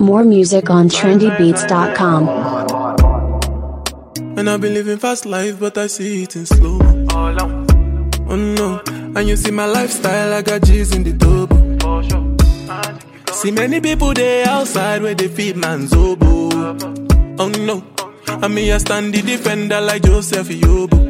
More music on trendybeats.com. And I've been living fast life, but I see it in slow. Oh no, and you see my lifestyle, I got G's in the double. See many people there outside where they feed man's oboe. Oh no, and me I stand the defender like Joseph Yobo.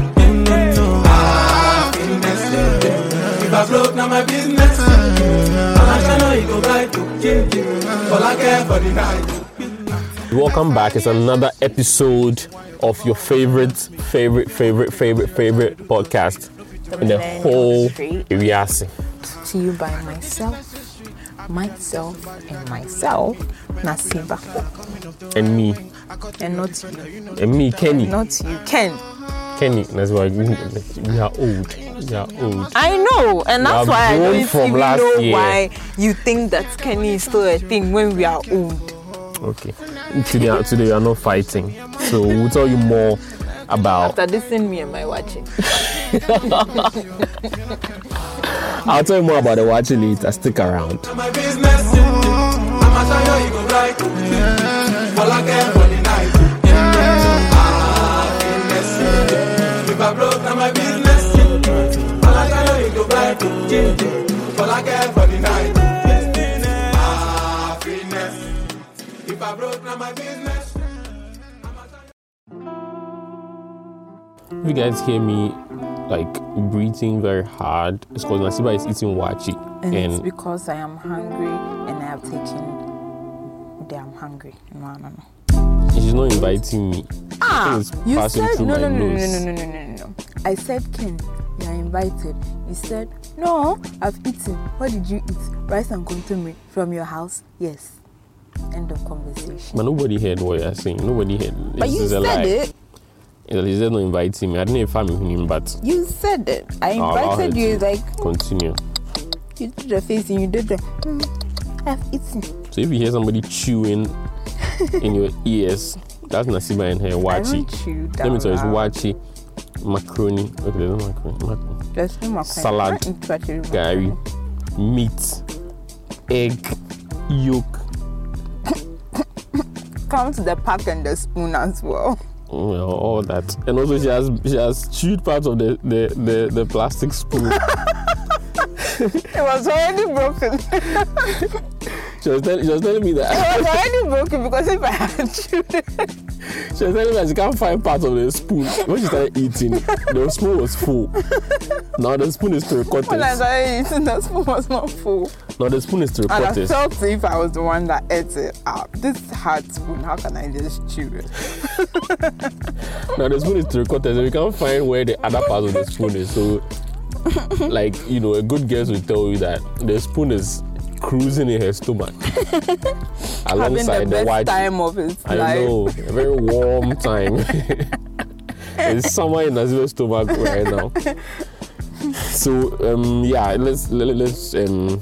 I broke, now my business. I'ma show you, you go right. All I care for the night. Welcome back. It's another episode of your favorite, favorite, favorite, favorite, favorite podcast in the whole area. to you by myself, myself, and myself, Nasiba, And me, and not you, and me, Kenny. not you, Ken. Kenny, that's why we, we are old. We are old. I know, and that's why I grown don't from even last know year. why you think that Kenny is still a thing when we are old. Okay. Today, uh, today we are not fighting. So we'll tell you more about. After this, send me am I watching? I'll tell you more about the watching later. Stick around. If I broke, now my business. All I show you, you go right. All I care for the night. Happiness. If I broke, now my business. You guys hear me like breathing very hard, it's because my Nasiba is eating waakye. And, it's because I am hungry and I have taken. the I'm hungry. No, no, no. She's not inviting me. Ah, you said no, no, no, no, no, no, no, no, no. I said, Ken, you are invited. You said, no, I've eaten. What did you eat? Rice and kontomire from your house? Yes. End of conversation. But nobody heard what you're saying. Nobody heard. But This you said lie. it. He's just not inviting me. I didn't inform him, but You said it. I invited her you. Like continue. you did the face and you did the. Mm, I've eaten. So if you hear somebody chewing in your ears, that's Nasiba and her I waakye. Let me tell you, it's waakye, macaroni. Okay, there's no macaroni. Mac- There's no macaroni. Salad, I don't eat gari, meat, egg, yolk. Come to the pack and the spoon as well. Well, all that. And also she has she has chewed part of the the, the, the plastic spoon. It was already broken. she, was tell, she was telling me that It was already broken because if I had chewed it. she was telling me that she can't find part of the spoon. When she started eating, the spoon was full. Now the spoon is three When I quarters. started eating, the spoon was not full. Now the spoon is three And I quarters. felt if I was the one that ate it up. This hard spoon, how can I just chew it? Now the spoon is three quarters, and we can't find where the other part of the spoon is. So, like you know, a good guess will tell you that the spoon is cruising in her stomach alongside the the white. time of his I life. know, a very warm time. it's somewhere in Nasiba's stomach right now. So um, yeah, let's let, let's um,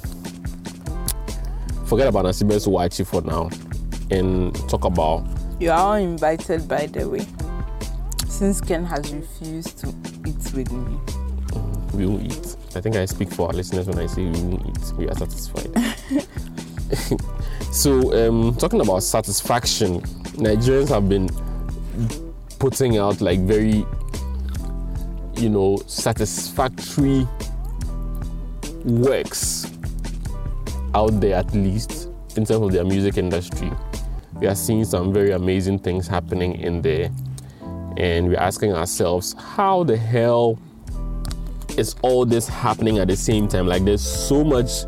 forget about Nasiba's waakye for now and talk about You are all invited, by the way. Since Ken has refused to eat with me. we will eat. I think I speak for our listeners when I say we will eat. We are satisfied. so, um, talking about satisfaction, Nigerians have been putting out like very, you know, satisfactory works out there at least in terms of their music industry. We are seeing some very amazing things happening in there, and we're asking ourselves, how the hell is all this happening at the same time? Like, there's so much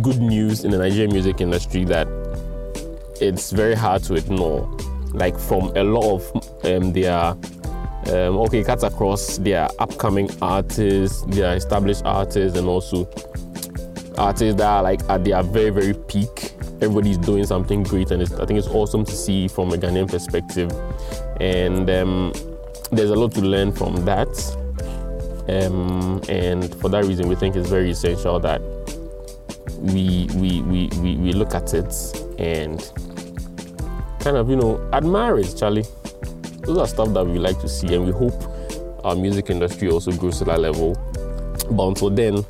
good news in the Nigerian music industry that it's very hard to ignore. Like, from a lot of um, their um, okay, cuts across their upcoming artists, their established artists, and also artists that are like at their very very peak everybody's doing something great, and it's, I think it's awesome to see from a Ghanaian perspective. And um, there's a lot to learn from that. Um, and for that reason, we think it's very essential that we we, we, we, we look at it and kind of you know admire it, Charlie. Those are stuff that we like to see, and we hope our music industry also grows to that level. But until then,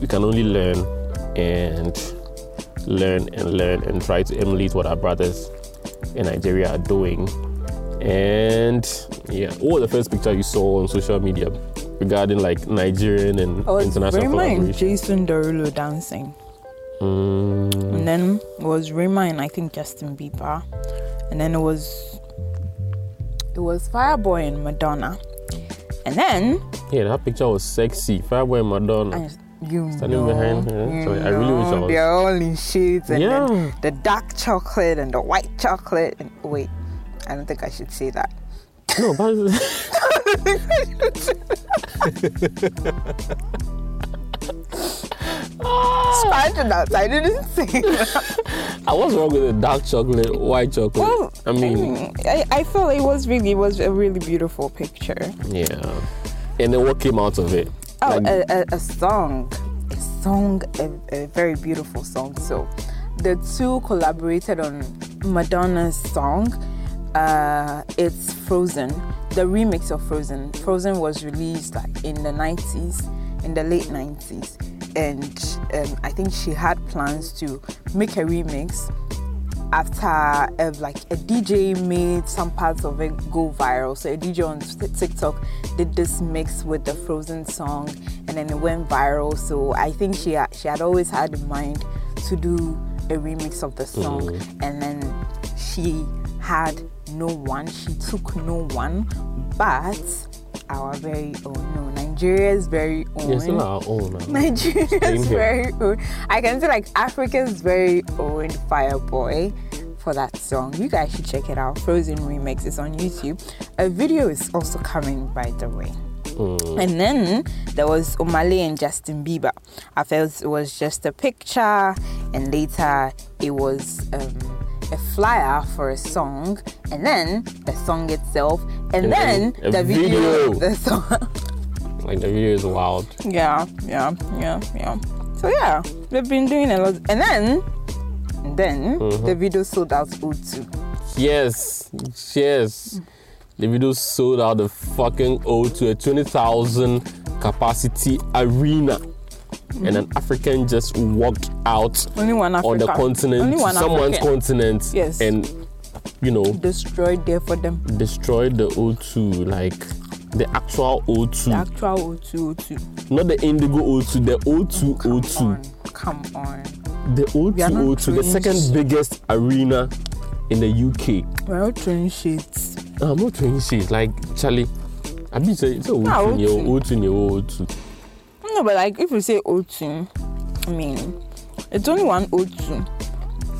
we can only learn and learn and learn and try to emulate what our brothers in Nigeria are doing. And yeah, was the first picture you saw on social media regarding like Nigerian and I was international and? Jason Derulo dancing. Mm, And then it was Rema and I think Justin Bieber. And then it was it was Fireboy and Madonna. And then yeah, that picture was sexy. Fireboy and Madonna. I, you Standing know, behind her. you Sorry, I really wish I was- They're all in shades and Yeah. then the dark chocolate and the white chocolate. And wait, I don't think I should say that. No, but Scratching out. I didn't that. I was wrong with the dark chocolate, white chocolate. Well, I mean, I, I felt it was really it was a really beautiful picture. yeah. And then what came out of it? Oh, Like, a, a, a song, a song, a, a very beautiful song. So, the two collaborated on Madonna's song. Uh, it's Frozen, the remix of Frozen. Frozen was released like in the 90s, in the late 90s, and um, I think she had plans to make a remix after uh, like a DJ made some parts of it go viral. So a DJ on TikTok did this mix with the Frozen song, and then it went viral. So I think she had, she had always had in mind to do a remix of the song, and then she had no one. She took no one, but our very own, no Nigeria's very own. yeah, still our own. now. Nigeria's very own. I can say like Africa's very own Fireboy for that song. You guys should check it out. Frozen Remix is on YouTube. A video is also coming, by the way. Mm. And then there was Omah Lay and Justin Bieber. I felt it was just a picture, and later it was um, a flyer for a song, and then the song itself, and, And then, then the video, video. the song. Like the video is wild. Yeah, yeah, yeah, yeah. So yeah, they've been doing a lot, and then, and then Mm-hmm. Davido sold out O2. Yes, yes. Davido sold out the fucking O to a 20,000 capacity arena. And an African just walked out Only one on the continent, someone's African. continent, Yes. and you know, Destroyed there for them. destroyed the O2, like the actual O2, The actual O2, O2. not the Indigo O2, the O2 Come O2, on, come on. the O2 We are not O2, the second biggest arena in the UK. We're all throwing shades. I'm not throwing shit. Like Charlie, I be say so Ah, O2 near O2. O2 near O2. No, but like if you say O2, I mean, it's only one O2.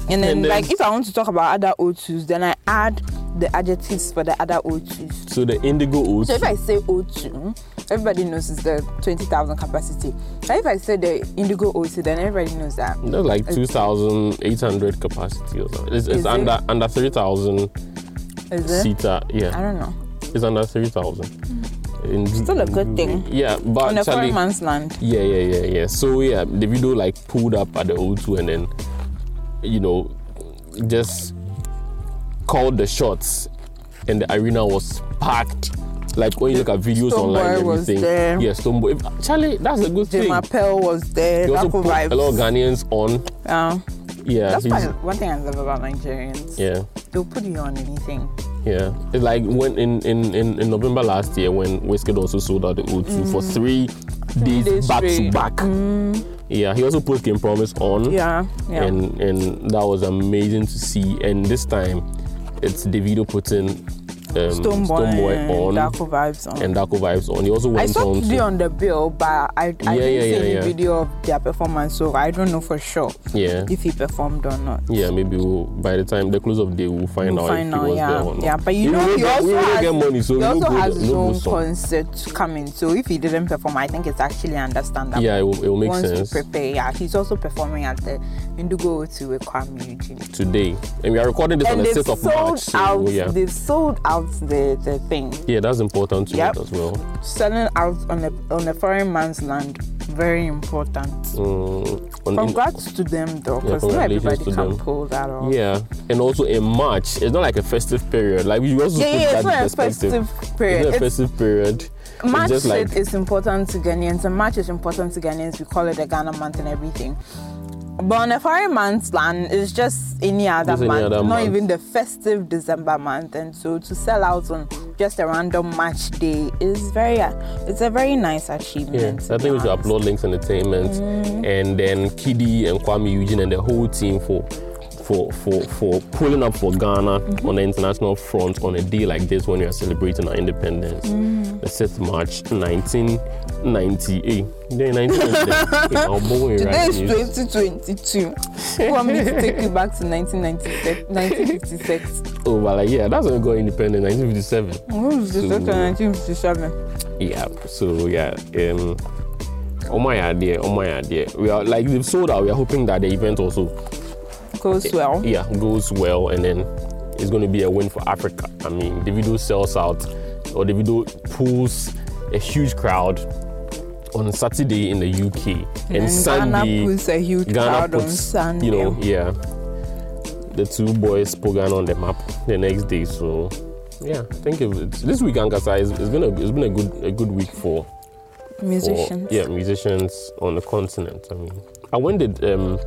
And then, And then- like, if I want to talk about other O2s, then I add the adjectives for the other O2s. So the Indigo O2. So if I say O2, everybody knows it's the 20,000 capacity. But if I say the Indigo O2, then everybody knows that. That's like 2,800 capacity or something. It's, Is it's it? under under 3,000 Is it? seater. I don't know. it's under 3,000. Mm. In- Still a good thing. Yeah, but On a foreign man's land. Yeah, yeah, yeah, yeah. So yeah, Davido like pulled up at the O2 and then, you know, just called the shots, and the arena was packed. Like when you look at videos Stonebwoy online, and was everything. there. Yeah, Stonebwoy. Charlie, that's a good Jay thing. Mappel was there. He also put vibes. a lot of Ghanaians on. Yeah. Yeah, That's why one thing I love about Nigerians. yeah, They'll put you on anything. Yeah. It's like when in in in, in November last year when Wizkid also sold out the O2 for three days, Mm. days back to straight. Mm. back. Yeah, he also put Game Promise on. Yeah. Yeah. and and that was amazing to see. And this time, it's Davido putting um, Stonebwoy, on and Darko Vibes on. and Darko Vibes on. He also went I saw on to, on the bill, but I, I Yeah, didn't yeah, see yeah, any video of their performance, so I don't know for sure yeah. if he performed or not. Yeah, maybe we'll, by the time the close of the day we'll find We'll out find if he out, was yeah, there or not. yeah. But you know, he also we will has, get money, so he no also good- has his no own concert coming. So if he didn't perform, I think it's actually understandable. Yeah, it will, it will make sense we prepare, yeah, he's also performing at the Indigo to a Kuami Eugene. today, and we are recording this And on the sixth of sold March. So yeah, They've sold out the the thing. yeah, that's important to Yep. as well. Selling out on a on a foreign man's land, very important. Mm, on- in- to them though, because not everybody can them. pull that off. yeah, and also in March, it's not like a festive period. Like we also yeah, put yeah, that it's not a festive period. It's not a festive period. March like is important to Ghanaians, and March is important to Ghanaians. We call it the Ghana month and everything. But on a foreign man's land, it's just any other Just any month, other not month. even the festive December month. And so to sell out on just a random March day is very, uh, it's a very nice achievement. Yeah, I think we should applaud Lynx Entertainment mm-hmm. and then KiDi and Kuami Eugene and the whole team for for for for pulling up for Ghana mm-hmm. on the international front on a day like this when we are celebrating our independence. Mm-hmm. The 6th March 1998. Yeah, 1998. In our boy, Today is 2022. you want me to take you back to 1996, 1956? Oh, but like, yeah, that's when we got independent, 1957. Who's the So- second 1957? Yeah, so yeah, um, oh my idea, oh my idea. We are like they've sold out. We are hoping that the event also Goes well. yeah goes well and then it's going to be a win for africa i mean Davido sells out or Davido pulls a huge crowd on saturday in the uk and, And sunday Ghana puts a huge Ghana crowd on Sunday. you know yeah the two boys put ghana on the map the next day so yeah i think it, it's, this week ankasa is it's been a it's been a good a good week for for, musicians. yeah, musicians on the continent. I mean, and when did um,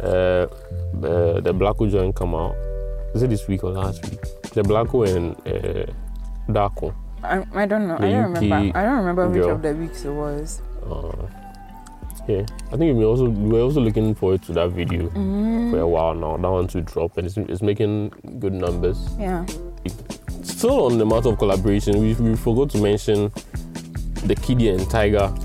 uh, the the Blacko joint come out? Is it this week or last week? The Blacko and uh, Darko. I, I don't know. The I don't UK remember. I don't remember which girl. of the weeks it was. Uh, yeah, I think we also we were also looking forward to that video Mm-hmm. for a while now. That one to drop and it's, it's making good numbers. Yeah. Still on the matter of collaboration, we, we forgot to mention the KiDi and Tyga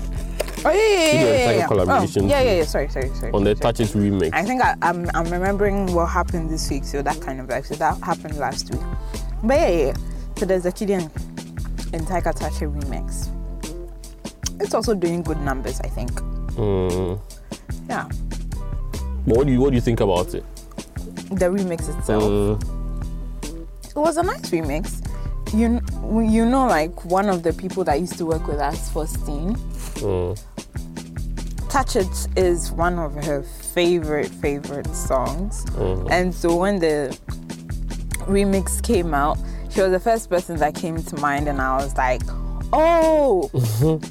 Oh yeah, yeah, yeah, yeah, yeah, yeah. collaboration Oh, yeah, yeah, yeah. Sorry, sorry, sorry. on the sorry. Touch It remix. I think I, I'm I'm remembering what happened this week, so that kind of like so that happened last week. But yeah, yeah. So there's the Kidian and Tyga Tache remix. It's also doing good numbers, I think. Mm. Yeah. But what do you what do you think about it? The remix itself. Mm, It was a nice remix. You you know like one of the people that used to work with us, Faustine. mm. Touch It is one of her favorite favorite songs. Mhm. And so when the remix came out, she was the first person that came to mind and I was like, Oh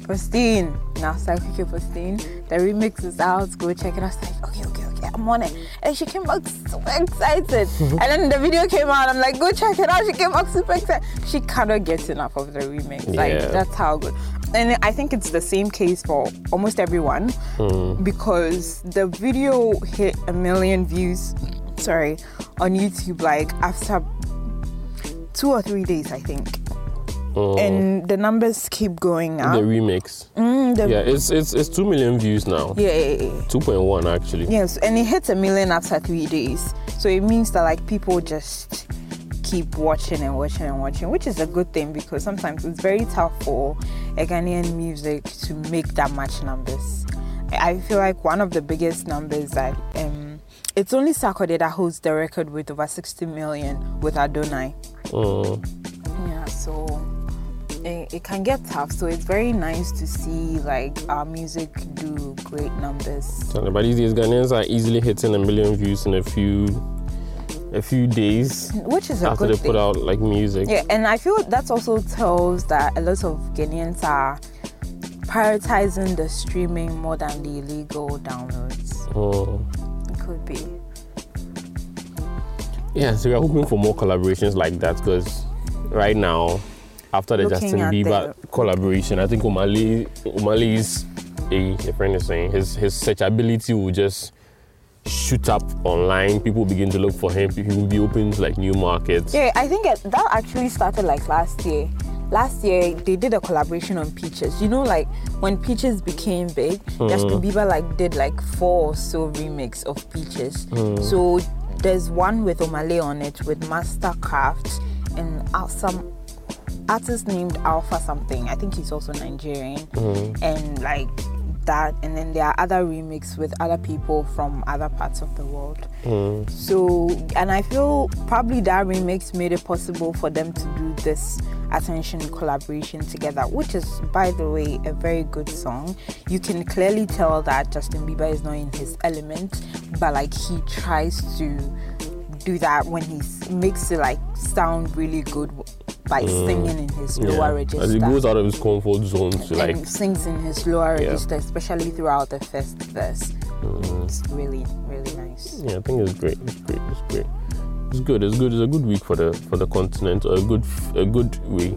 Faustine. And I was like, okay, Faustine, the remix is out, go check it. Out. I was like, okay, okay, okay, I'm on it. And she came back super excited. and then the video came out, I'm like, go check it out. She came back super excited. She cannot get enough of the remix. Yeah. Like that's how good. And I think it's the same case for almost everyone hmm. because the video hit a million views, sorry, on YouTube like after two or three days, I think. Mm. And the numbers keep going up. the remix. Mm, the- Yeah, it's it's it's two million views now. yeah, yeah, yeah. Two point one actually. Yes, and it hits a million after three days. So it means that like people just keep watching and watching and watching, which is a good thing because sometimes it's very tough for a Ghanaian music to make that much numbers. I I feel like one of the biggest numbers that um it's only Sarkodie that holds the record with over 60 million with Adonai. Mm. Yeah, so it, it can get tough. So it's very nice to see like our music do great numbers. But these days, Ghanaians are easily hitting a million views in a few a few days Which is a after good they thing. put out like music. Yeah, and I feel that also tells that a lot of Ghanaians are prioritizing the streaming more than the illegal downloads. Mm. It could be. Yeah, so we're hoping for more collaborations like that because right now, after the Looking Justin at Bieber collaboration, I think Omah Lay Umali's a, a friend is saying his his searchability will just shoot up online. People begin to look for him. He will be open to like new markets. Yeah, I think it, that actually started like last year. Last year they did a collaboration on Peaches. You know, like when Peaches became big, Justin mm. Bieber like did like four or so remix of Peaches. Mm. So there's one with Omah Lay on it with Masterkraft and some artist named Alpha something. I think he's also Nigerian. Mm-hmm. And like that and then there are other remix with other people from other parts of the world. Mm-hmm. So and I feel probably that remix made it possible for them to do this attention collaboration together, which is by the way a very good song. You can clearly tell that Justin Bieber is not in his element, but like he tries to do that when he makes it like sound really good by singing in his lower register As he goes out of his comfort zone to like sings in his lower Yeah. register, especially throughout the first verse. Mm. It's really, really nice. Yeah, I think it's great. It's great. It's great. It's good. It's good. It's a good week for the for the continent. A good a good week.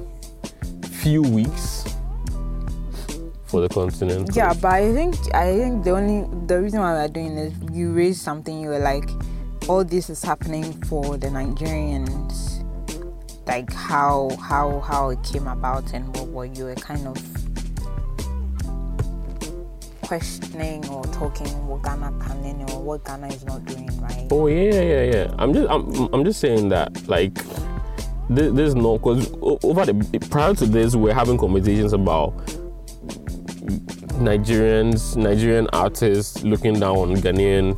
Few weeks for the continent. Yeah, but I think I think the only the reason why we're doing this, you raised something. You were like, all this is happening for the Nigerians, like how how how it came about and what what you were kind of questioning or talking what Ghana can and or what Ghana is not doing right. Oh yeah, yeah, yeah. I'm just I'm I'm just saying that like there, there's no because over the prior to this we're having conversations about Nigerians, Nigerian artists looking down on Ghanaian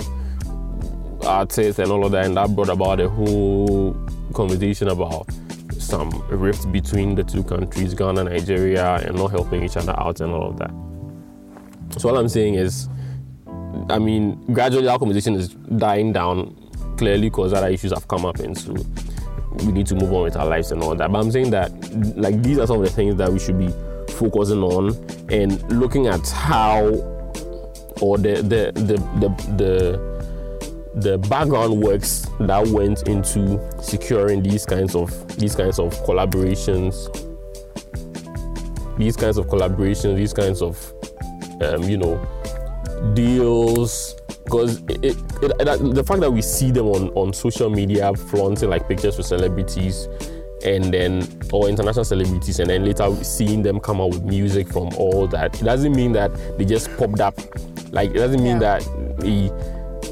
artists and all of that, and that brought about a whole conversation about some rift between the two countries, Ghana, Nigeria, and not helping each other out and all of that. So all I'm saying is, I mean, gradually our conversation is dying down, clearly because other issues have come up, and so we need to move on with our lives and all that. But I'm saying that, like, these are some of the things that we should be focusing on and looking at how, or the the the the, the the background works that went into securing these kinds of these kinds of collaborations these kinds of collaborations these kinds of um, you know deals because it, it, it, the fact that we see them on, on social media flaunting like pictures with celebrities and then or international celebrities and then later seeing them come out with music from all that it doesn't mean that they just popped up like it doesn't mean Yeah. that he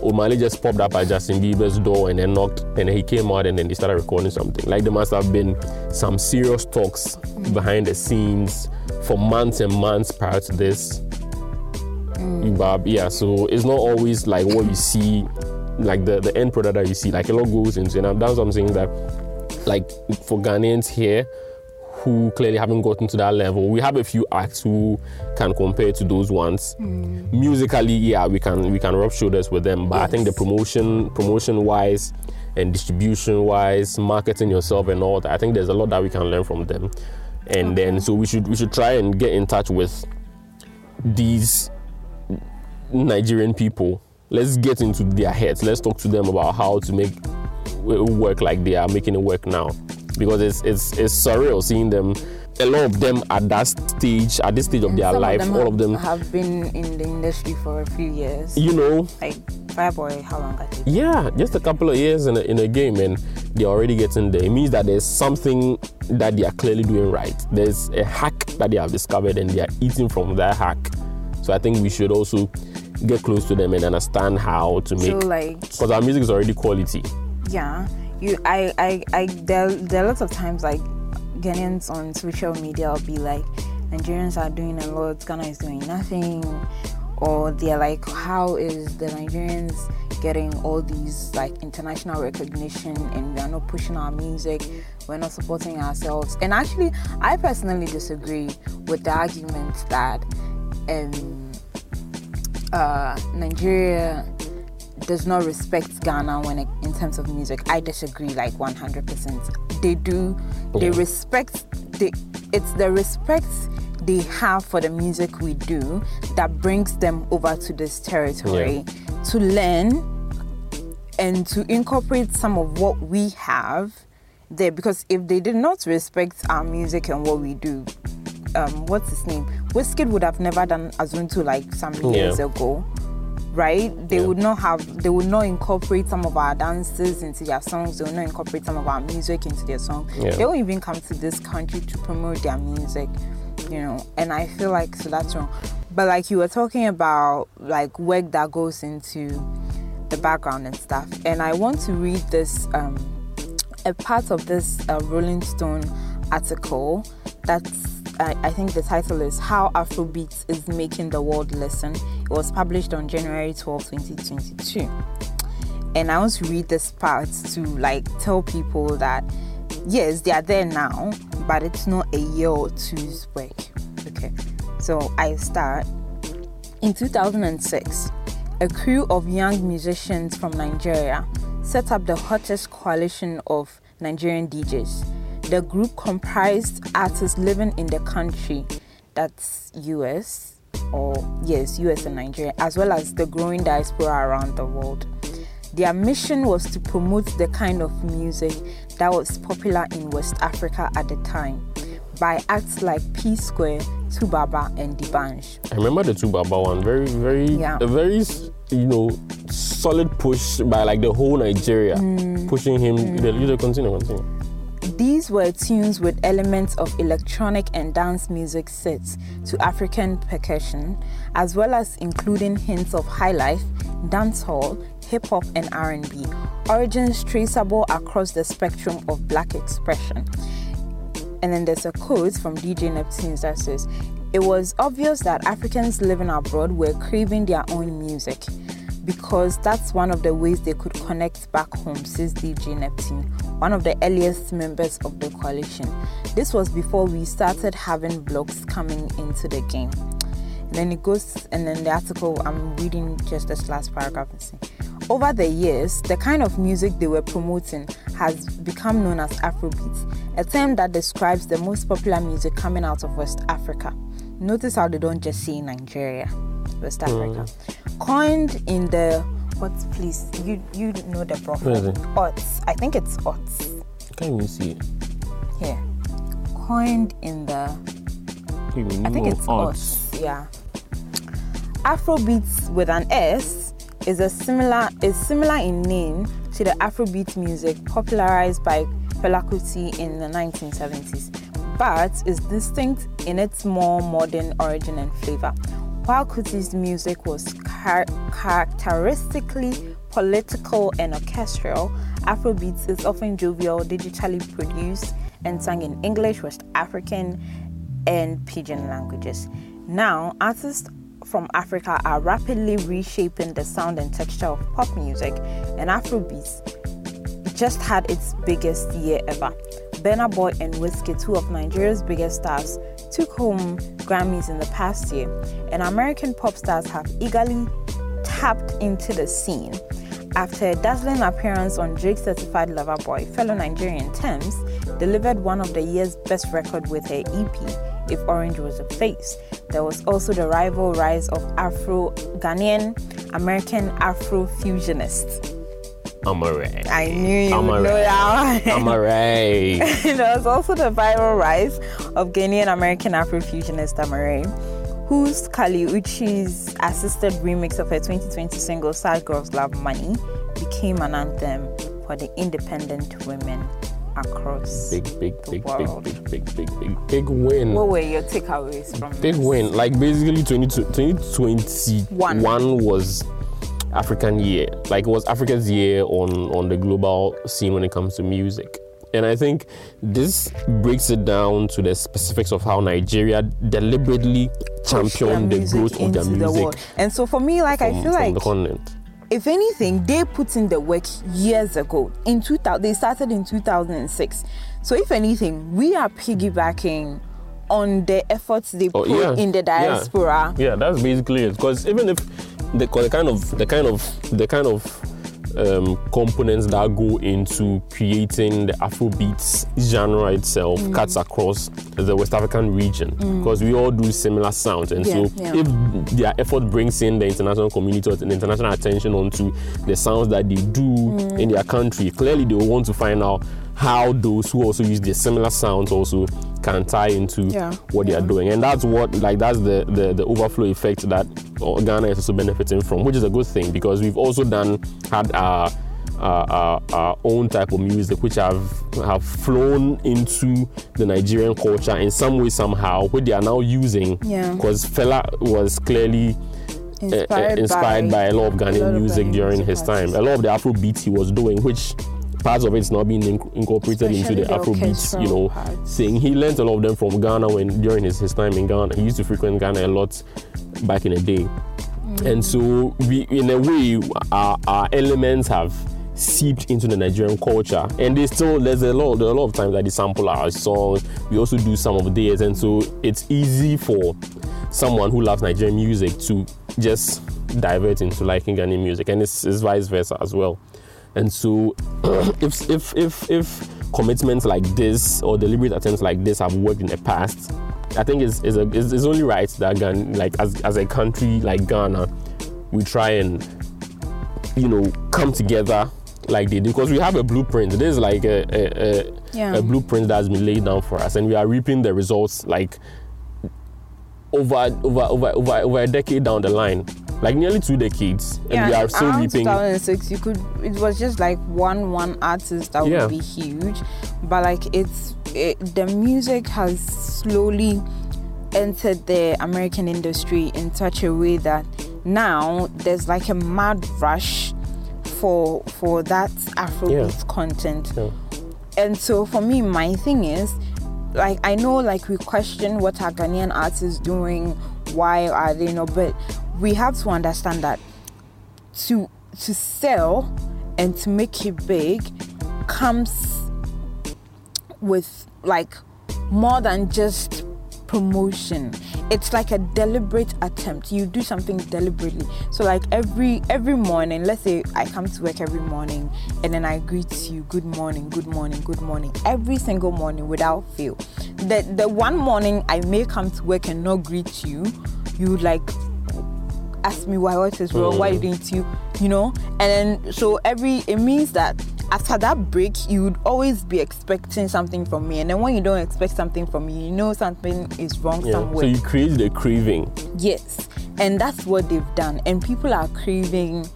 Omah Lay just popped up at Justin Bieber's door and then knocked, and then he came out and then they started recording something. Like there must have been some serious talks behind the scenes for months and months prior to this. Mm. But yeah, so it's not always like what you see, like the, the end product that you see. Like a lot goes into, it. and that's what I'm saying that, like for Ghanaians here, who clearly haven't gotten to that level. We have a few acts who can compare to those ones. Mm. Musically, yeah, we can we can rub shoulders with them, but I think the promotion promotion wise and distribution wise, marketing yourself and all that, I think there's a lot that we can learn from them. And then so we should we should try and get in touch with these Nigerian people. Let's get into their heads. Let's talk to them about how to make it work like they are making it work now. Because it's it's it's surreal seeing them. A lot of them at that stage, at this stage of And their life, them all have, of them, have been in the industry for a few years. you know, Like Fireboy, how long it? yeah, just a couple of years in a, in a game and they're already getting there. It means that there's something that they are clearly doing right. There's a hack that they have discovered and they are eating from that hack. So I think we should also get close to them and understand how to make. So like because our music is already quality. yeah you i i i there, there are lots of times like ghanaians on social media will be like nigerians are doing a lot ghana is doing nothing or they're like how is the nigerians getting all these like international recognition and we are not pushing our music we're not supporting ourselves and actually i personally disagree with the argument that um uh nigeria does not respect Ghana when it, in terms of music. I disagree like 100%. They do. They respect the it's the respect they have for the music we do that brings them over to this territory to learn and to incorporate some of what we have there because if they did not respect our music and what we do um what's his name Wizkid would have never done Azonto like some years Yeah. ago right? They Yeah. would not have, they would not incorporate some of our dances into their songs. They would not incorporate some of our music into their song. Yeah. They won't even come to this country to promote their music, you know. And I feel like so that's wrong. But like you were talking about, like work that goes into the background and stuff. And I want to read this, um, a part of this uh, Rolling Stone article that's I, I think the title is How Afrobeats is Making the World Listen. It was published on January 12, 2022. And I want to read this part to like tell people that yes, they are there now, but it's not a year or two's work. Okay. So I start in 2006, a crew of young musicians from Nigeria set up the hottest coalition of Nigerian DJs. The group comprised artists living in the country, that's US, or yes, US and Nigeria, as well as the growing diaspora around the world. Their mission was to promote the kind of music that was popular in West Africa at the time by acts like P Square, 2Baba, and D'banj. I remember the 2Baba one. Very, very, Yeah. a very, you know, solid push by like the whole Nigeria, Mm. pushing him. The you continue, continue. These were tunes with elements of electronic and dance music sets to African percussion, as well as including hints of highlife, dancehall, hip hop, and R&B. Origins traceable across the spectrum of black expression. And then there's a quote from DJ Neptunes that says, It was obvious that Africans living abroad were craving their own music because that's one of the ways they could connect back home, says DJ Neptune, one of the earliest members of the coalition. This was before we started having blogs coming into the game. And then it goes, and then the article, I'm reading just this last paragraph. and. Over the years, the kind of music they were promoting has become known as Afrobeat, a term that describes the most popular music coming out of West Africa. Notice how they don't just say Nigeria, West Africa. Mm. Coined in the what? Please, you you know the Where is prophet. it? Ots. I think it's Ots. Can't even see it. Here. Coined in the I think it's us. Yeah. Afrobeats with an S is a similar is similar in name to the Afrobeat music popularized by Fela Kuti in the 1970s, but is distinct in its more modern origin and flavor. While Kuti's music was char- characteristically political and orchestral, Afrobeats is often jovial, digitally produced, and sung in English, West African, and pidgin languages. Now, artists from Africa are rapidly reshaping the sound and texture of pop music, and Afrobeats just had its biggest year ever. Burna Boy and Wizkid, two of Nigeria's biggest stars, took home Grammys in the past year, and American pop stars have eagerly tapped into the scene. After a dazzling appearance on Drake's Certified Lover Boy, fellow Nigerian Tems delivered one of the year's best record with her EP, If Orange Was a Place. There was also the rival rise of Afro Ghanaian American Afro fusionists. Alright. I knew you I'm would know that one. I'm alright. there was also the viral rise of Ghanaian American Afrofusionist Amaarae, whose Kali Uchis assisted remix of her 2020 single Sad Girls Love Money became an anthem for the independent women across the world. big, big, big, big, world. big, big, big, big, big win. What were your takeaways from Big this? win. Like basically 20, 2021 was African year. Like it was Africa's year on on the global scene when it comes to music. And I think this breaks it down to the specifics of how Nigeria deliberately championed the growth of their the music world. And so for me, like from, I feel like the continent. if anything, they put in the work years ago. In 2000, they started in 2006. So if anything, we are piggybacking on the efforts they Oh, put yeah. in the Yeah. diaspora. Yeah, that's basically it. Because even if the, the kind of the kind of the kind of um, components that go into creating the Afrobeats genre itself Mm. cuts across the West African region because we all do similar sounds, and Yeah, so yeah. if their effort brings in the international community or the international attention onto the sounds that they do Mm. in their country, clearly they will want to find out how those who also use the similar sounds also can tie into Yeah, what they are doing, and that's what like that's the the, the overflow effect that uh, Ghana is also benefiting from, which is a good thing because we've also done had our our, our, our own type of music which have have flown into the Nigerian culture in some way somehow, which they are now using. Yeah. Because Fela was clearly uh, uh, Inspired, inspired by, a lot of Ghanaian lot of music during his time. A lot of the Afro beats he was doing, which parts of it's now being inc- incorporated into the the Afrobeats, you know, parts. saying he learned a lot of them from Ghana when during his, his time in Ghana. He used to frequent Ghana a lot back in the day. Mm. And so we in a way our, our elements have seeped into the Nigerian culture. And they still there's a lot there a lot of times that they sample our songs. We also do some of theirs and so it's easy for someone who loves Nigerian music to just divert into liking Ghanaian music and it's, it's vice versa as well. And so if if if if commitments like this or deliberate attempts like this have worked in the past, I think it's, it's, a, it's, it's only right that Ghana, like as, as a country like Ghana, we try and you know come together like they do because we have a blueprint. There's like a a, a, Yeah. a blueprint that's been laid down for us, and we are reaping the results like over over over over, over a decade down the line, like nearly two decades, and we are still reaping. 2006, you could. It was just like one one artist that Yeah. would be huge, but like it's it, the music has slowly entered the American industry in such a way that now there's like a mad rush for for that Afrobeat content. Yeah. And so for me, my thing is, like I know like we question what are Ghanaian artists doing, why are they not, but we have to understand that to to sell and to make it big comes with like more than just promotion. It's like a deliberate attempt. You do something deliberately. So like every every morning let's say i come to work every morning and then i greet you good morning good morning good morning every single morning without fail. The the one morning i may come to work and not greet you you like ask me why what is wrong why you didn't you you know? And then so every it means that after that break you would always be expecting something from me. And then when you don't expect something from me you know something is wrong Yeah. So somewhere you create the craving. yes. And that's what they've done. And people are craving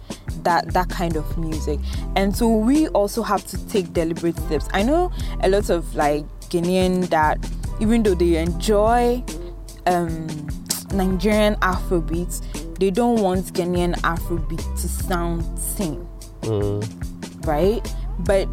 that that kind of music. And so we also have to take deliberate steps. I know a lot of like guinean that even though they enjoy um nigerian afrobeats they don't want ghanaian afrobeat to sound same mm-hmm. right? But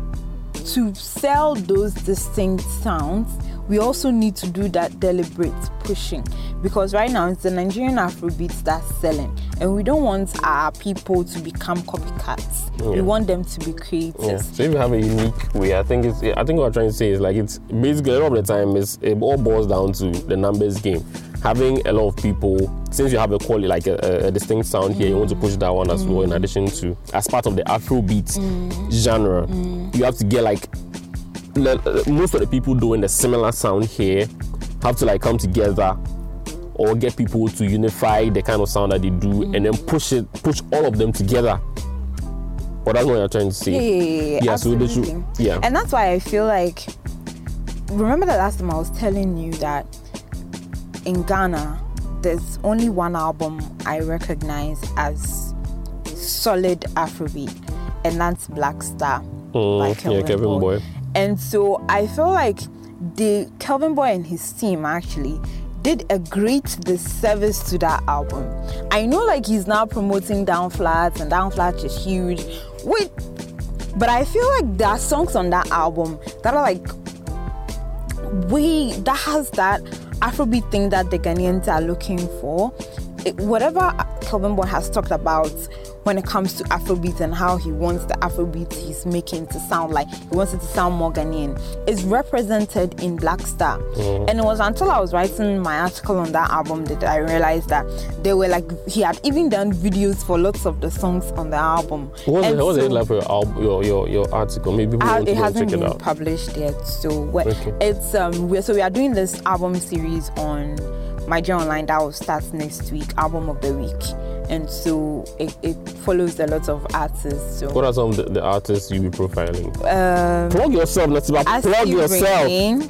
to sell those distinct sounds, we also need to do that deliberate pushing because right now it's the Nigerian Afrobeats that's selling, and we don't want our people to become copycats. We want them to be creators. Yeah. So if you have a unique way, I think it's. I think what I'm trying to say is like it's basically a lot of the time is it all boils down to the numbers game. Having a lot of people, since you have a quality like a, a- distinct sound here, you want to push that one as well. In mm. addition to as part of the Afrobeat genre, mm. Mm. you have to get like most of the people doing the similar sound here have to like come together or get people to unify the kind of sound that they do and then push it push all of them together but that's what you're trying to say Yeah, yeah, yeah, yeah, Yeah, so should- absolutely. yeah. And that's why I feel like remember the last time I was telling you that in Ghana there's only one album I recognize as solid Afrobeat and that's Black Star Mm, yeah, Kelvyn Boy. And so I feel like the Kelvyn Boy and his team actually did a great disservice to that album. I know like he's now promoting Down Flats and Down Flats is huge. Wait, but I feel like there are songs on that album that are like we that has that Afrobeat thing that the Ghanaians are looking for. It, whatever Kelvyn Boy has talked about when it comes to Afrobeat and how he wants the Afrobeat he's making to sound like he wants it to sound more Ghanaian is represented in Black Star. And it was until I was writing my article on that album that I realized that they were like he had even done videos for lots of the songs on the album. And the, what's the so- headline for your, album, your your your article? Maybe people uh, want to it hasn't check it been published yet. So Okay. it's um we're, so we are doing this album series on my Joy Online that will start next week, album of the week. And so it, it follows a lot of artists. So What are some of the, the artists you be profiling? um plug yourself, let's about plug yourself. Rain,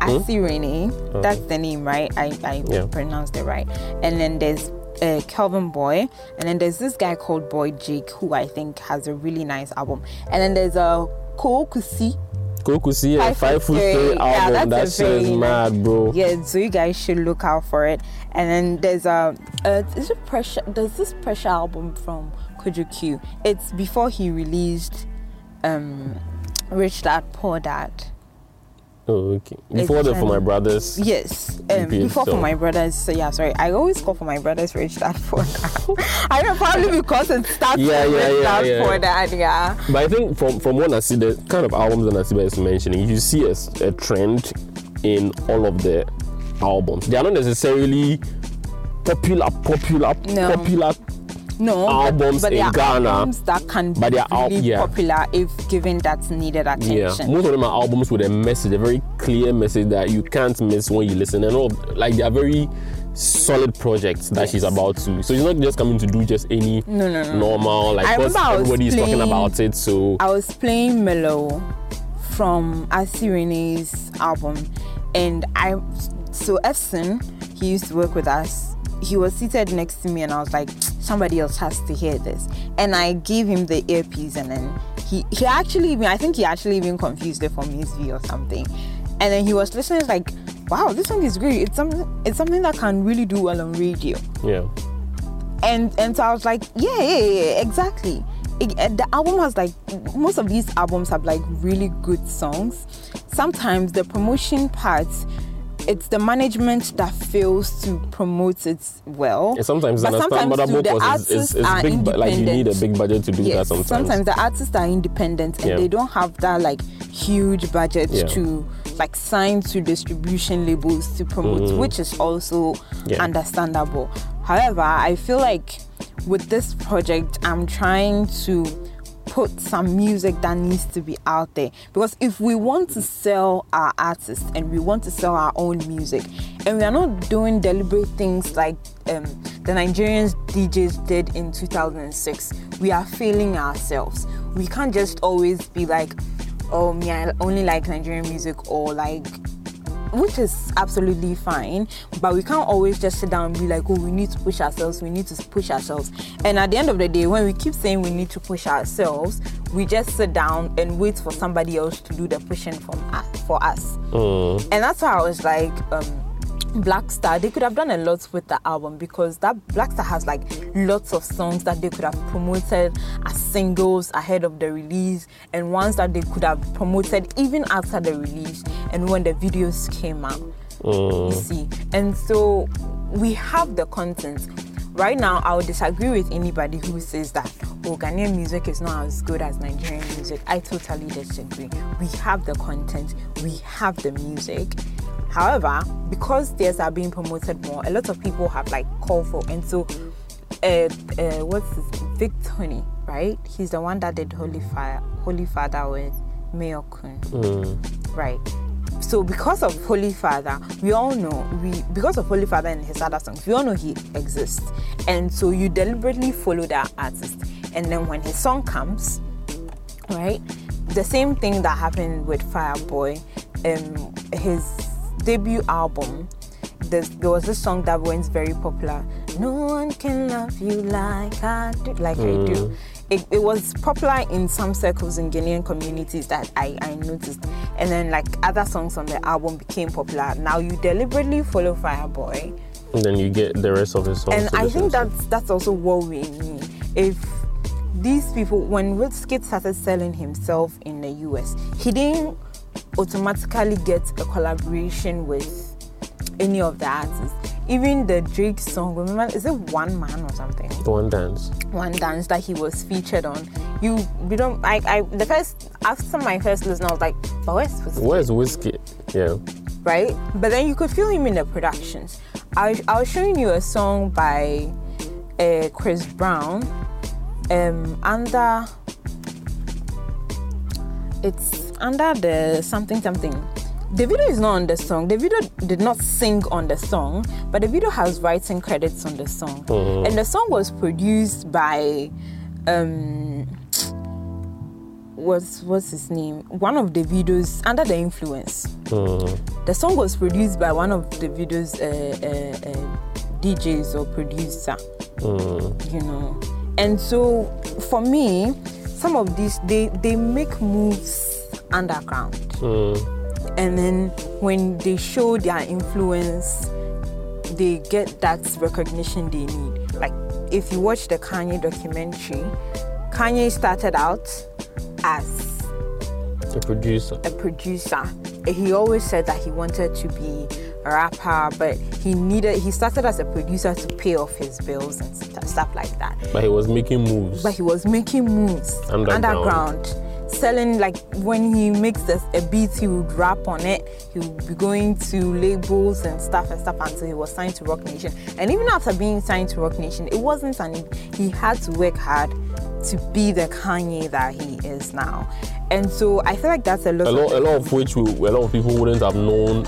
Asirene. That's the name, right? I, I Yeah. pronounced it right. And then there's uh, Kelvyn Boy, and then there's this guy called Boy Jake, who I think has a really nice album. And then there's a Kokusi. Kokusi, yeah, Five five Foot Three. three Yeah, album. that that's a shit is mad, bro. Yeah, so you guys should look out for it. And then there's a, uh, is it pressure? There's this pressure album from Kojo Cue. It's before he released, um, Rich Dad Poor Dad. Oh, okay. Before the for my brothers. Yes, um, before for my brothers. So yeah, sorry. I always call for my brothers Rich Dad Poor Dad. I know probably because it starts Yeah, with yeah, Rich yeah, yeah. Poor Dad. Yeah. But I think from from what I see, the kind of albums that Nasiba is mentioning, you see a, a trend in all of the albums. They are not necessarily popular, popular, No. popular. No, but- Albums but, in there are Ghana, albums that can be but they are al- yeah. popular if given that needed attention. Yeah, most of them are albums with a message, a very clear message that you can't miss when you listen. And all like they are very solid projects that she's about to. So she's not just coming to do just any No, no, no. normal like because remember I was everybody is talking about it. So I was playing Mellow from Asirene's album, and I so Efson, he used to work with us. He was seated next to me, and I was like, somebody else has to hear this. And I gave him the earpiece, and then he he actually even I think he actually even confused it for V or something. And then he was listening, like, wow, this song is great. It's something it's something that can really do well on radio yeah, and and so I was like, yeah, yeah, yeah, exactly. It, the album has like most of these albums have like really good songs. Sometimes the promotion part, it's the management that fails to promote it well. sometimes But too, the because it's, it's, artists are big, but like you need a big budget to do Yes, that sometimes. the artists are independent and Yeah. they don't have that like huge budget Yeah. to like sign to distribution labels to promote, mm. which is also understandable. However, I feel like with this project, I'm trying to put some music that needs to be out there. Because if we want to sell our artists and we want to sell our own music and we are not doing deliberate things like um, the Nigerians DJs did in 2006 we are failing ourselves. We can't just always be like oh me I only like Nigerian music or like which is absolutely fine but we can't always just sit down and be like oh we need to push ourselves we need to push ourselves. And at the end of the day when we keep saying we need to push ourselves we just sit down and wait for somebody else to do the pushing from us, for us. And that's why i was like um Black Star, they could have done a lot with the album because that Black Star has like lots of songs that they could have promoted as singles ahead of the release and ones that they could have promoted even after the release and when the videos came out. You mm. see, and so we have the content. Right now, I would disagree with anybody who says that oh, Ghanaian music is not as good as Nigerian music. I totally disagree. We have the content, we have the music. However, because theirs are being promoted more, a lot of people have like called for, and so uh, uh, what's this? Vic Tony, right? He's the one that did Holy Fire, Holy Father with Mayorkun, right? So because of Holy Father, we all know we because of Holy Father and his other songs, we all know he exists, and so you deliberately follow that artist, and then when his song comes, right? The same thing that happened with Fireboy, um, his debut album. There was this song that went very popular. No one can love you like I do, like I do. Mm. It, it was popular in some circles in Ghanaian communities that I, I noticed, and then like other songs on the album became popular. Now you deliberately follow Fireboy, and then you get the rest of the songs. and I think that's that's also worrying me. If these people, when Wizkid started selling himself in the US, he didn't automatically get a collaboration with any of the artists. Even the Drake song, remember, is it One Man or something? one dance. One dance that he was featured on. You, we don't. I, I, the first after my first listen, I was like, but where's Wizkid? Where's Wizkid? Yeah. right? But then you could feel him in the productions. I, I was showing you a song by uh, Chris Brown um, under it's under the something something. Davido is not on the song. Davido did not sing on the song, but Davido has writing credits on the song. And the song was produced by um what's what's his name? One of Davido's under the influence. Mm. The song was produced by one of Davido's uh, uh, uh, DJs or producer. Mm. You know, and so for me, some of these they they make moves underground, Mm. and then when they show their influence, they get that recognition they need. Like if you watch the Kanye documentary, Kanye started out as The producer. a producer. He always said that he wanted to be a rapper, but he needed he started as a producer to pay off his bills and st- stuff like that. But he was making moves. But he was making moves Underground. underground, selling like when he makes a, a beat, he would rap on it. He would be going to labels and stuff and stuff until he was signed to Roc Nation. And even after being signed to Roc Nation, it wasn't an he had to work hard to be the Kanye that he is now. And so I feel like that's a lot. a of lot, a lot of which we, a lot of people wouldn't have known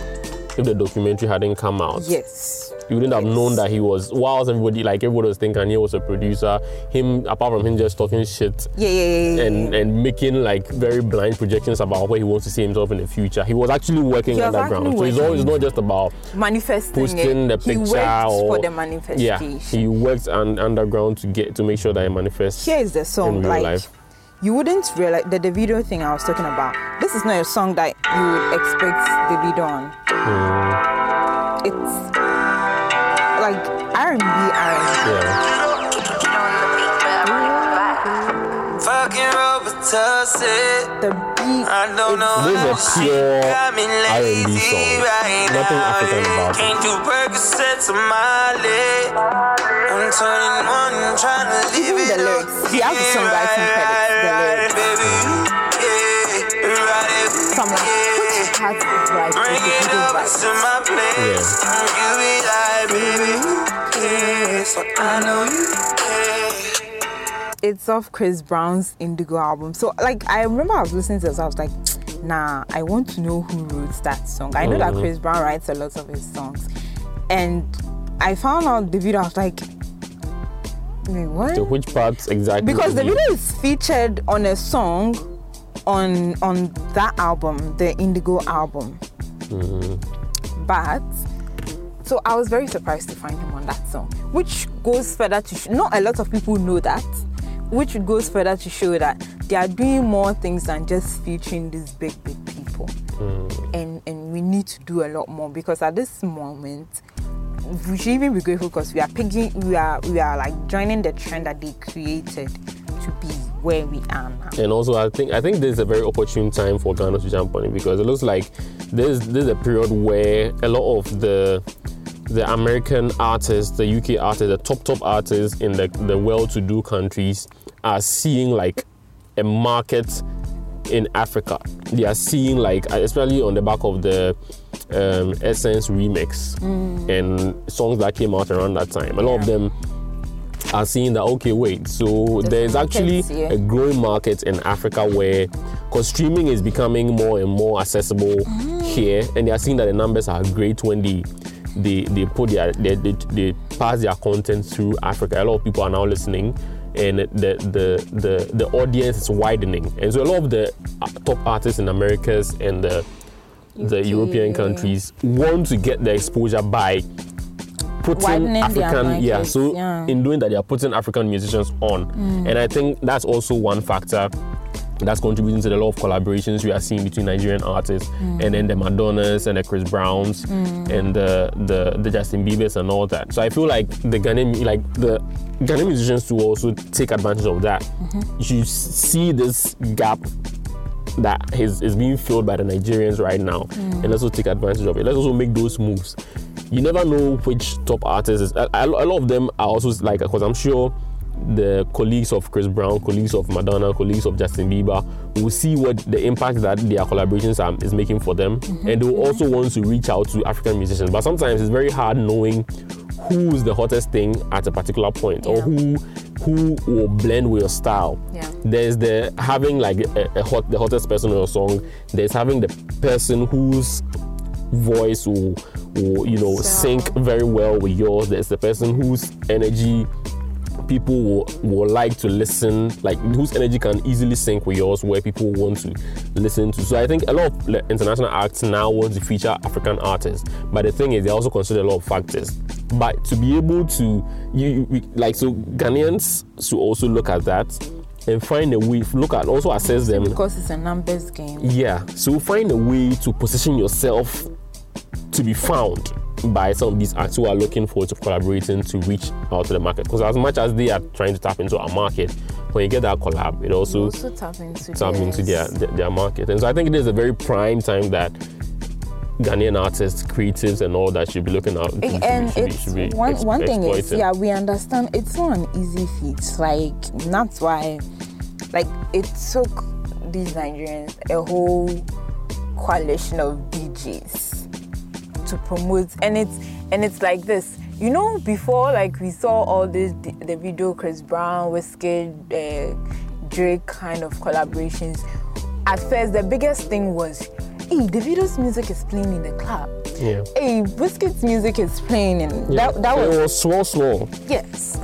if the documentary hadn't come out. Yes. You wouldn't have known that he was. Whilst everybody, like everybody was thinking he was a producer, him apart from him just talking shit Yeah, yeah, yeah. and and making like very blind projections about where he wants to see himself in the future. He was actually working He was underground, actually so it's always not just about manifesting posting it. the he picture worked or for the manifestation. yeah. He worked un- underground to get to make sure that he manifests. Here is the song. like life. you wouldn't realize the, the video thing I was talking about. This is not a song that you would expect the video on. Hmm. It's Robitussin. The beat. I don't know This is a how pure she got me R&B lazy song. right Nothing now, African about it. Can't do Percocets on my leg. I'm turning one, trying to live Even it the lyrics. He has the songwriting credits, the lyrics. Baby, yeah, right it, So like, which part is right? Which Bring it up right? to my place. You be like, baby, who I know you care. It's off Chris Brown's Indigo album. So like I remember I was listening to this, I was like, nah, I want to know who wrote that song. I know that mm-hmm. Chris Brown writes a lot of his songs. And I found out Davido, I was like, wait, what? So which parts exactly? because Davido is featured on a song on on that album, the Indigo album. Mm-hmm. But so I was very surprised to find him on that song, which goes further to sh- not a lot of people know that, which goes further to show that they are doing more things than just featuring these big big people, mm. and and we need to do a lot more because at this moment we should even be grateful because we are picking we are we are like joining the trend that they created to be where we are now. And also, I think I think this is a very opportune time for Ghana to jump on it because it looks like this this is a period where a lot of the the American artists, the UK artists, the top top artists in the the well-to-do countries are seeing like a market in Africa. They are seeing like, especially on the back of the um, Essence remix and songs that came out around that time. A lot of them are seeing that okay wait so there's actually a growing market in africa where because streaming is becoming more and more accessible here and they are seeing that the numbers are great when they they, they put their they, they, they pass their content through africa. A lot of people are now listening and the the the, the audience is widening and so a lot of the uh, top artists in americas and the the european countries want to get the exposure by putting Widening African, yeah. So yeah. in doing that, they are putting African musicians on, and I think that's also one factor that's contributing to the lot of collaborations we are seeing between Nigerian artists mm. and then the Madonnas and the Chris Browns mm. and the, the the Justin Biebers and all that. So I feel like the Ghanaian like the Ghanaian musicians to also take advantage of that. Mm-hmm. You see this gap that is, is being filled by the Nigerians right now, mm. and let's also take advantage of it. Let's also make those moves. You never know which top artists is. A, a lot of them are also like, because I'm sure the colleagues of Chris Brown, colleagues of Madonna, colleagues of Justin Bieber will see what the impact that their collaborations are, is making for them, mm-hmm. and they will also want to reach out to African musicians. But sometimes it's very hard knowing who's the hottest thing at a particular point, or who who will blend with your style. Yeah. There's the having like a, a hot the hottest person on your song. There's having the person whose voice will, will you know So- sync very well with yours. There's the person whose energy people will, will like to listen, like whose energy can easily sync with yours, where people want to listen to. So I think a lot of international acts now want to feature African artists, but the thing is, they also consider a lot of factors. But to be able to, you, you like, so Ghanaians should also look at that and find a way, look at, also assess them. Because it's a numbers game. Yeah, so find a way to position yourself to be found by some of these acts who are looking forward to collaborating to reach out to the market. Because as much as they are trying to tap into our market, when you get that collab, it also, also tap into, tap into their, their their market. And so I think it is a very prime time that Ghanaian artists, creatives, and all that should be looking out. Eh, should and be- should be- it's should be one ex- one thing is yeah we understand it's not an easy feat like that's why like it took these nigerians a whole coalition of djs to promote and it's and it's like this you know before like we saw all this davido chris brown wizkid uh, drake kind of collaborations at first the biggest thing was hey davido's music is playing in the club yeah. hey, Wizkid's music is playing, and Yeah. that, that was, it was small, small. yes.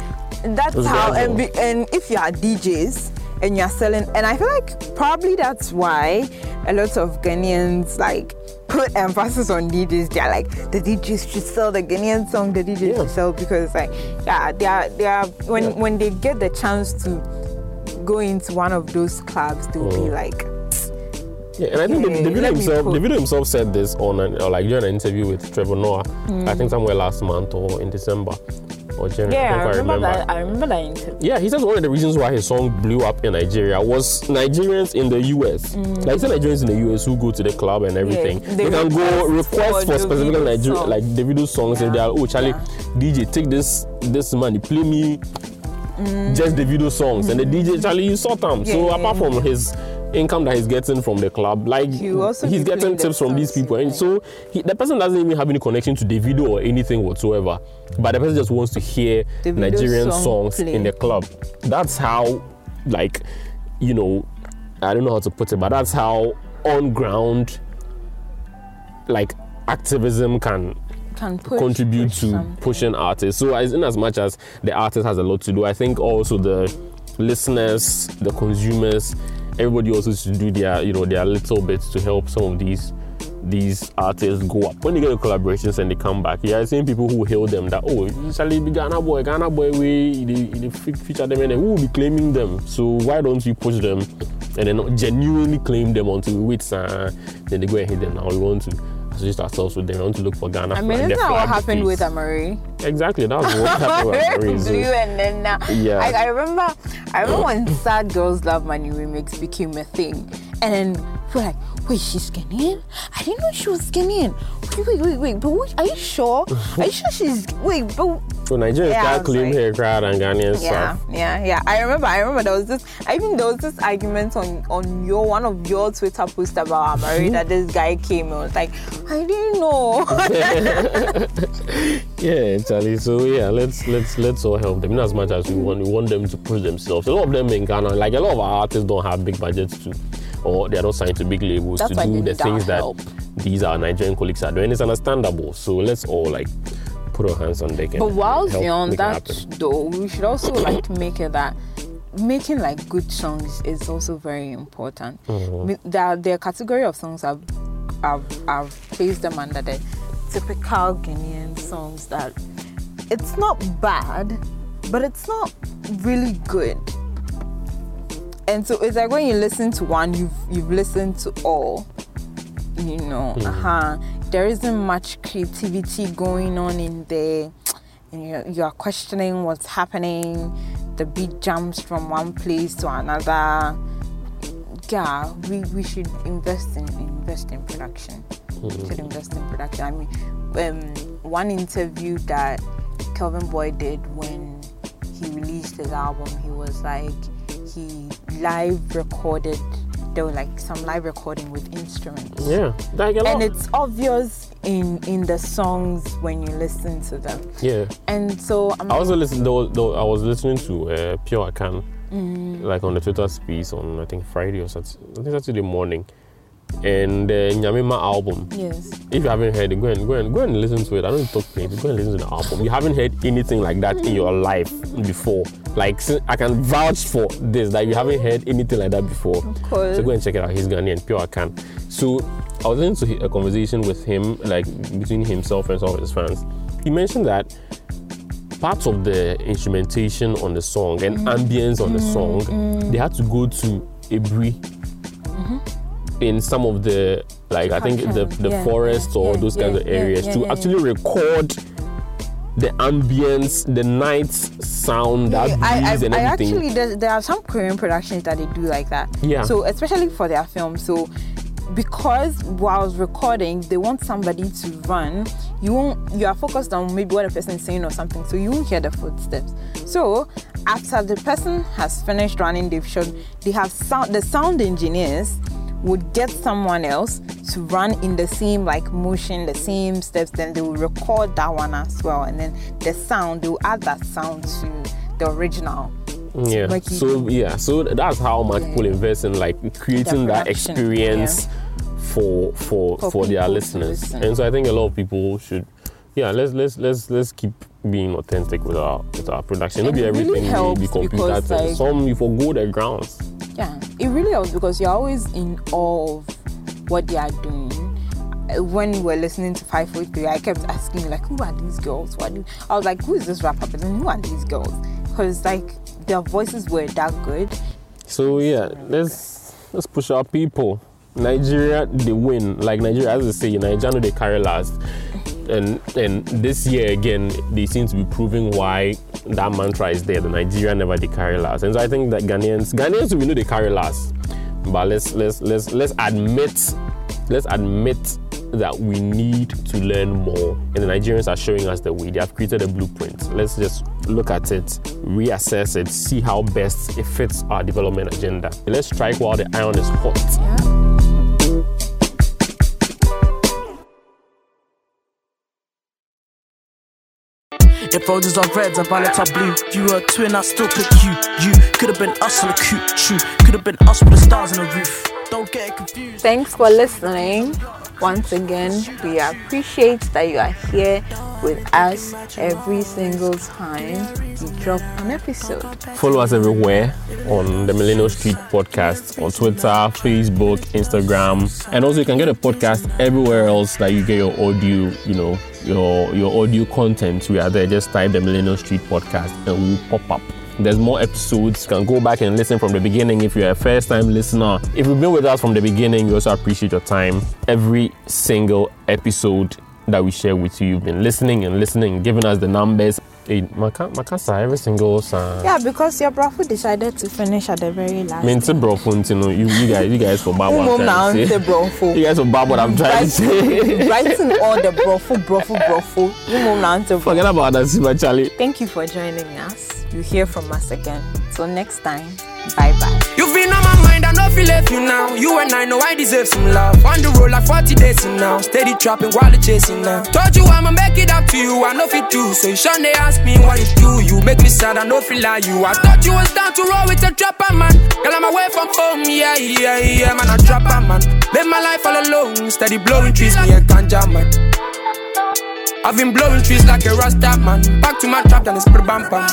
That's how, and, be, and if you are DJs and you're selling, and I feel like probably that's why a lot of Ghanaians like put emphasis on DJs. They're like the DJs should sell the Ghanaian song, the DJs Yeah. should sell because like yeah, they are they are when Yeah. when they get the chance to go into one of those clubs, they'll be Mm. like. Yeah, and I think Yeah, Davido himself, Davido himself said this on an, or like during an interview with Trevor Noah. I think somewhere last month or in December or January. Yeah, I I think remember that. I remember that interview. Yeah, he says one of the reasons why his song blew up in Nigeria was Nigerians in the US. Like he said Nigerians in the US who go to the club and everything. Mm. they they, can go request for for specific Nigeria song. like Davido songs and they are, oh Charlie yeah. DJ take this this money play me just Davido songs and the DJ Charlie you sort them. so Mm. Yeah, apart yeah, from his income that he's getting from the club, like he's getting tips from these people, and so he, the person doesn't even have any connection to Davido or anything whatsoever. But the person just wants to hear Davido Nigerian song songs play. in the club. That's how, like, you know, I don't know how to put it, but that's how on ground, like, activism can Can push, contribute push to something. pushing artists. So, as in as much as the artist has a lot to do, I think also the listeners, the consumers, everybody also should do their, you know, their little bits to help some of these these artists go up. When they get the collaborations and they come back, yeah, I've seen people who hail them that oh, it's usually be Ghana boy, Ghana boy, we they, they feature them and then who will be claiming them. So why don't you push them and then genuinely claim them until we wait, uh, then they go ahead and. Now we want to associate ourselves with them. We want to look for Ghana. I mean, isn't that what happened with Amaarae? Exactly, that was what happened with Marie. So, and then now. Yeah. I, I remember, I remember when Sad Girls Love Money remix became a thing, and then we're like, wait, she's Ghanaian? I didn't know she was Ghanaian. Wait, wait, wait, wait. But wait, are you sure? Are you sure she's? Wait, but so Nigerians Yeah, was claim like- hair crowd and Ghanaian yeah, stuff. yeah, yeah. I remember. I remember there was this. I think there was this argument on on your one of your Twitter posts about Amaarae hmm? that this guy came and was like, I didn't know. Yeah, Charlie. So yeah, let's let's let's all help them in as much as we want. We want them to push themselves. A lot of them in Ghana, like a lot of our artists, don't have big budgets to, or they're not signed to big labels That's to do the things that help. these our Nigerian colleagues are doing. It's understandable. So let's all like put our hands on deck. and But whilst on that though, we should also like make it that making like good songs is also very important. Mm-hmm. Mm. There, are category of songs I've, I've I've placed them under the typical Ghanaian songs that it's not bad, but it's not really good. And so it's like when you listen to one, you've you've listened to all you know, uh-huh. There isn't much creativity going on in there. And you're, you're questioning what's happening. The beat jumps from one place to another. Yeah, we, we should invest in invest in production. We should invest in production. I mean, um, one interview that Kelvyn Boy did when he released his album, he was like he live recorded. There were like some live recording with instruments Yeah, like a lot. and it's obvious in in the songs when you listen to them yeah. and so I'm I also listened. Though, though I was listening to uh, Pure Akan, Mm. like on the Twitter space on I think Friday or Saturday, I think Saturday morning, and the Nyamima album. yes If you haven't heard it, go and go and go and listen to it. I don't talk names. Go and listen to the album. You haven't heard anything like that in your life before. Like I can vouch for this that you haven't heard anything like that before. Of course. So go and check it out. He's Ghanaian, Pure Akan. So I was listening to a conversation with him, like between himself and some of his fans. He mentioned that parts of the instrumentation on the song and Mm. ambience on the mm, song, mm. they had to go to Ebri mm-hmm. in some of the like I think the the yeah, forests yeah, or yeah, those kinds yeah, of areas to actually record the ambience, the night sound, that breeze I, I, and I everything. actually there, there are some Korean productions that they do like that. Yeah. So especially for their films, so because while recording, they want somebody to run. You won't. You are focused on maybe what a person is saying or something, so you won't hear the footsteps. So after the person has finished running, they've shot. They have sound. The sound engineers would get someone else to run in the same like motion, the same steps. Then they will record that one as well, and then the sound they will add that sound to the original. Yeah. Like so yeah, so that's how much people invest in like creating that experience for for For for their listeners. listen. And so I think a lot of people should yeah, let's let's let's let's keep being authentic with our with our production. Maybe it really everything may helps be computer like- Some you forgo the grounds. Yeah, it really helps because you're always in awe of what they are doing. Uh, When we were listening to 543, I kept asking, like, who are these girls? What I was like, who is this rapper? But then who are these girls? Because, like, their voices were that good. So yeah, let's let's push our people. Nigeria they win. Like Nigeria, as I say, Nigeria they carry last. And and this year again, they seem to be proving why that mantra is there. The Nigeria never they carry last. And so I think that Ghanaians, Ghanaians we know they carry last. But let's let's let's let's admit, let's admit that we need to learn more. And the Nigerians are showing us the way. They have created a blueprint. Let's just look at it, reassess it, see how best it fits our development agenda. Let's strike while the iron is hot. If roses are red and violets are blue, if you were a twin, I still pick you. You could have been us on the coop, true. Could have been us with the stars on the roof. Don't get confused. Thanks for listening. Once again, we appreciate that you are here with us every single time we drop an episode. Follow us everywhere on the Millennial Street Podcast on Twitter, Facebook, Instagram, and also you can get a podcast everywhere else that you get your audio, you know, your your audio content. We are there. Just type the Millennial Street Podcast and we will pop up. There's more episodes. You can go back and listen from the beginning if you're a first time listener. If you've been with us from the beginning, we also appreciate your time. Every single episode that we share with you, you've been listening and listening, giving us the numbers. Eh, hey, Maka, Makasa, every single song. Yeah, because your brother decided to finish at the very last. Mente brofo nti no you, you guys you guys for bad what Mum I'm now, trying to say. brofo. You guys for bad what I'm trying to say. Writing all the brofo, brofo, brofo. You mum now, the brofo. Forget about that, Siba Charlie. Thank you for joining us. You hear from us again. Till next time, bye bye. You've been on my mind, I know if you left you now. You and I know I deserve some love. On the road like 40 days in now. Steady trapping while the chasing now. Told you I'ma make it up to you, I know you do. So you they ask me what you do. You make me sad, I if you lie you. I thought you was down to roll with a trapper man. Girl, I'm away from home, yeah, yeah, yeah, man, I trapper man. Live my life all alone, steady blowing trees, me a ganja man. I've been blowing trees like a rasta man. Back to my trap, then it's bam bam.